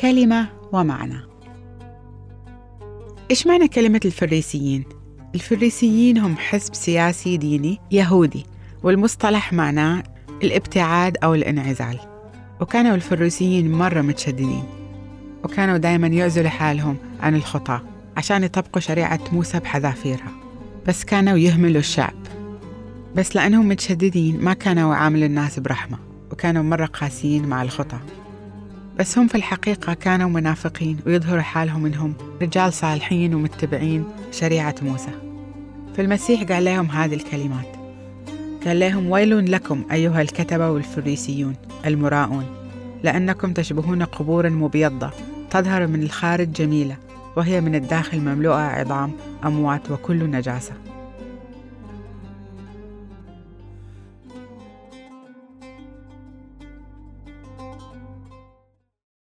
كلمة ومعنى. إيش معنى كلمة الفريسيين؟ الفريسيين هم حزب سياسي ديني يهودي والمصطلح معناه الابتعاد أو الانعزال. وكانوا الفريسيين مرة متشددين وكانوا دائما يعزلوا حالهم عن الخطاة عشان يطبقوا شريعة موسى بحذافيرها. بس كانوا يهملوا الشعب. بس لأنهم متشددين ما كانوا يعاملوا الناس برحمة وكانوا مرة قاسيين مع الخطأ. بس هم في الحقيقة كانوا منافقين ويظهروا حالهم إنهم رجال صالحين ومتبعين شريعة موسى. فالمسيح قال لهم هذه الكلمات. قال لهم ويل لكم أيها الكتبة والفريسيون المراءون لأنكم تشبهون قبورا مبيضة تظهر من الخارج جميلة وهي من الداخل مملوءة عظام أموات وكل نجاسة.